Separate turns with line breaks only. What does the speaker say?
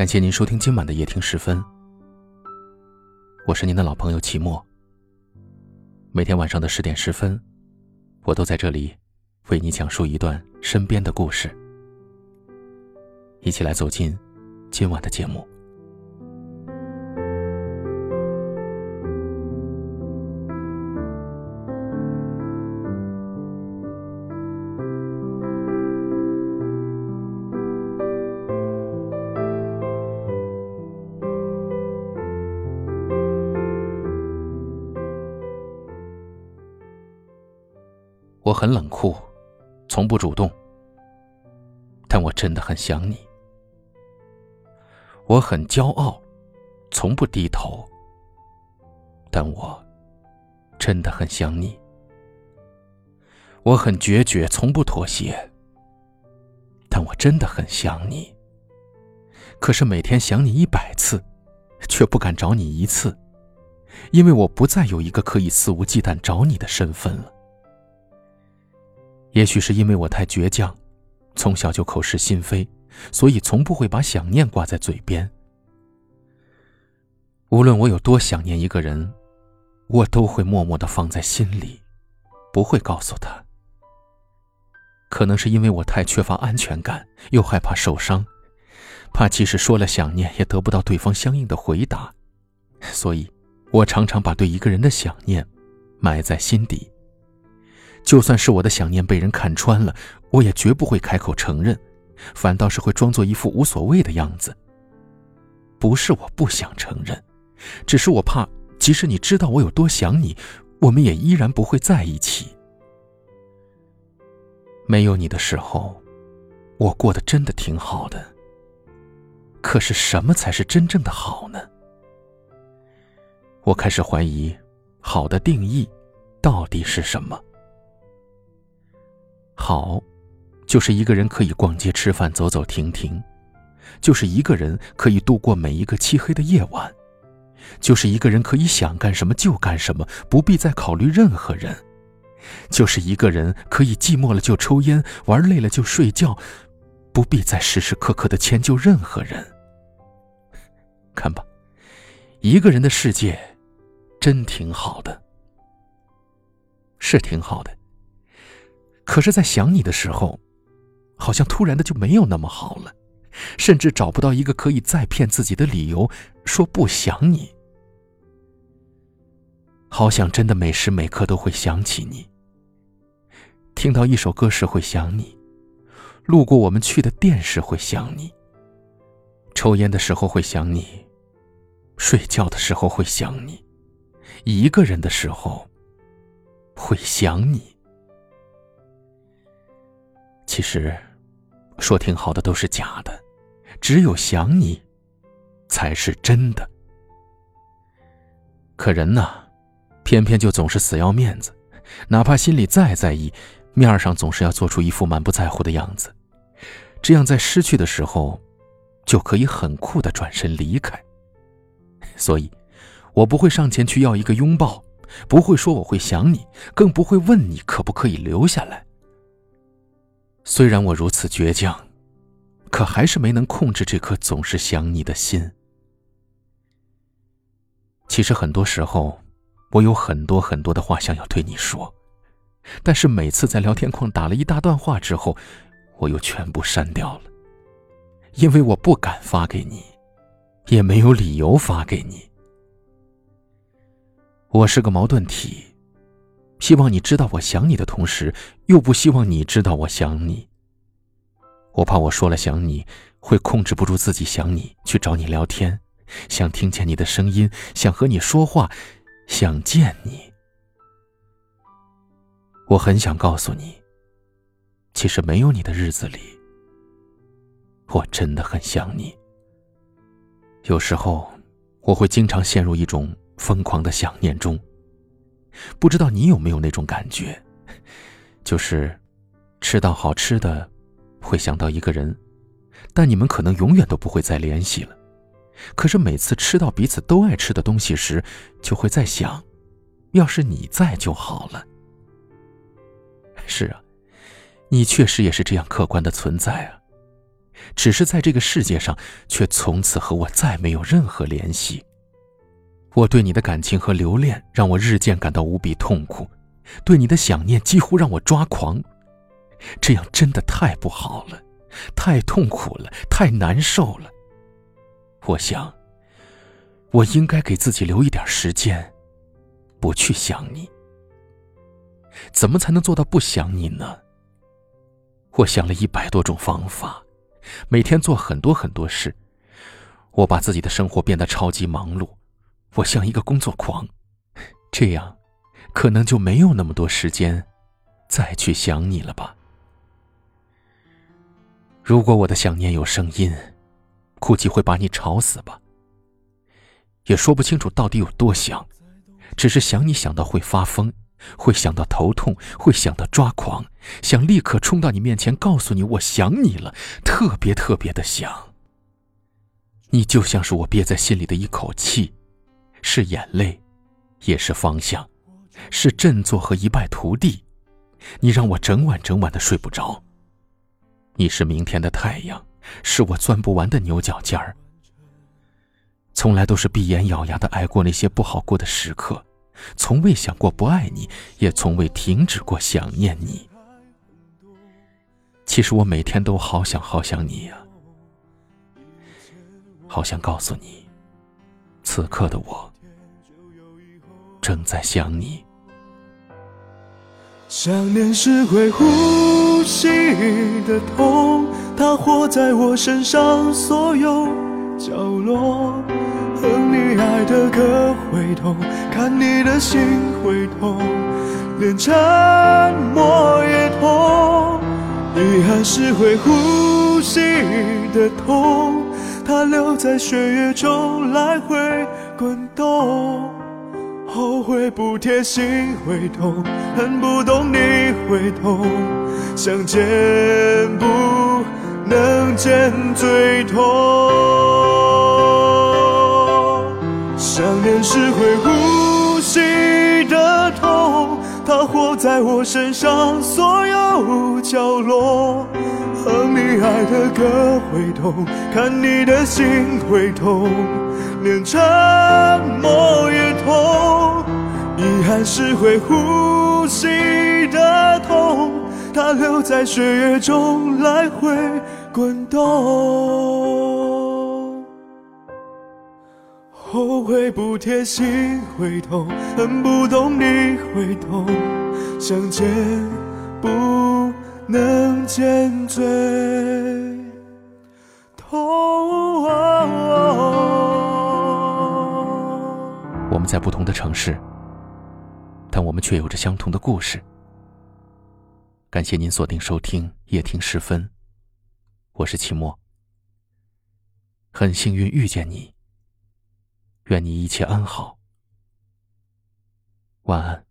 感谢您收听今晚的夜听十分，我是您的老朋友齐墨。每天晚上的十点十分，我都在这里为你讲述一段身边的故事，一起来走进今晚的节目。我很冷酷，从不主动，但我真的很想你。我很骄傲，从不低头，但我真的很想你。我很决绝，从不妥协，但我真的很想你。可是每天想你一百次，却不敢找你一次，因为我不再有一个可以肆无忌惮找你的身份了。也许是因为我太倔强，从小就口是心非，所以从不会把想念挂在嘴边。无论我有多想念一个人，我都会默默的放在心里，不会告诉他。可能是因为我太缺乏安全感，又害怕受伤，怕即使说了想念，也得不到对方相应的回答，所以，我常常把对一个人的想念埋在心底。就算是我的想念被人看穿了，我也绝不会开口承认，反倒是会装作一副无所谓的样子。不是我不想承认，只是我怕，即使你知道我有多想你，我们也依然不会在一起。没有你的时候，我过得真的挺好的。可是什么才是真正的好呢？我开始怀疑，好的定义到底是什么？好，就是一个人可以逛街、吃饭、走走停停；就是一个人可以度过每一个漆黑的夜晚；就是一个人可以想干什么就干什么，不必再考虑任何人；就是一个人可以寂寞了就抽烟，玩累了就睡觉，不必再时时刻刻的迁就任何人。看吧，一个人的世界，真挺好的，是挺好的。可是，在想你的时候，好像突然的就没有那么好了，甚至找不到一个可以再骗自己的理由，说不想你。好想真的每时每刻都会想起你。听到一首歌时会想你，路过我们去的店时会想你，抽烟的时候会想你，睡觉的时候会想你，一个人的时候会想你。其实，说挺好的都是假的，只有想你，才是真的。可人呢，偏偏就总是死要面子，哪怕心里再在意，面上总是要做出一副满不在乎的样子，这样在失去的时候，就可以很酷的转身离开。所以，我不会上前去要一个拥抱，不会说我会想你，更不会问你可不可以留下来。虽然我如此倔强，可还是没能控制这颗总是想你的心。其实很多时候，我有很多很多的话想要对你说，但是每次在聊天框打了一大段话之后，我又全部删掉了，因为我不敢发给你，也没有理由发给你。我是个矛盾体。希望你知道我想你的同时，又不希望你知道我想你。我怕我说了想你，会控制不住自己想你，去找你聊天，想听见你的声音，想和你说话，想见你。我很想告诉你，其实没有你的日子里，我真的很想你。有时候，我会经常陷入一种疯狂的想念中。不知道你有没有那种感觉，就是吃到好吃的，会想到一个人，但你们可能永远都不会再联系了。可是每次吃到彼此都爱吃的东西时，就会在想，要是你在就好了。是啊，你确实也是这样客观的存在啊。只是在这个世界上，却从此和我再没有任何联系。我对你的感情和留恋，让我日渐感到无比痛苦；对你的想念几乎让我抓狂。这样真的太不好了，太痛苦了，太难受了。我想，我应该给自己留一点时间，不去想你。怎么才能做到不想你呢？我想了一百多种方法，每天做很多很多事。我把自己的生活变得超级忙碌，我像一个工作狂。这样，可能就没有那么多时间再去想你了吧。如果我的想念有声音，估计会把你吵死吧。也说不清楚到底有多想，只是想你想到会发疯。会想到头痛，会想到抓狂，想立刻冲到你面前，告诉你我想你了，特别特别的想。你就像是我憋在心里的一口气，是眼泪，也是方向，是振作和一败涂地。你让我整晚整晚的睡不着。你是明天的太阳，是我钻不完的牛角尖儿。从来都是闭眼咬牙的挨过那些不好过的时刻。从未想过不爱你，也从未停止过想念你。其实我每天都好想好想你呀，好想告诉你，此刻的我正在想你。
想念是会呼吸的痛，它活在我身上所有角落。哼你爱的歌会痛，看你的心会痛，连沉默也痛。遗憾是会呼吸的痛，它留在血液中来回滚动。后悔不贴心会痛，恨不懂你会痛，想见不能见最痛。想念是会呼吸的痛，它活在我身上所有角落。哼你爱的歌会痛，看你的心会痛，连沉默也痛。遗憾是会呼吸的痛，它留在血液中来回滚动。后悔不贴心会痛，恨不懂你会痛，相见不能见最
在不同的城市，但我们却有着相同的故事。感谢您锁定收听夜听时分，我是齐墨，很幸运遇见你。愿你一切安好，晚安。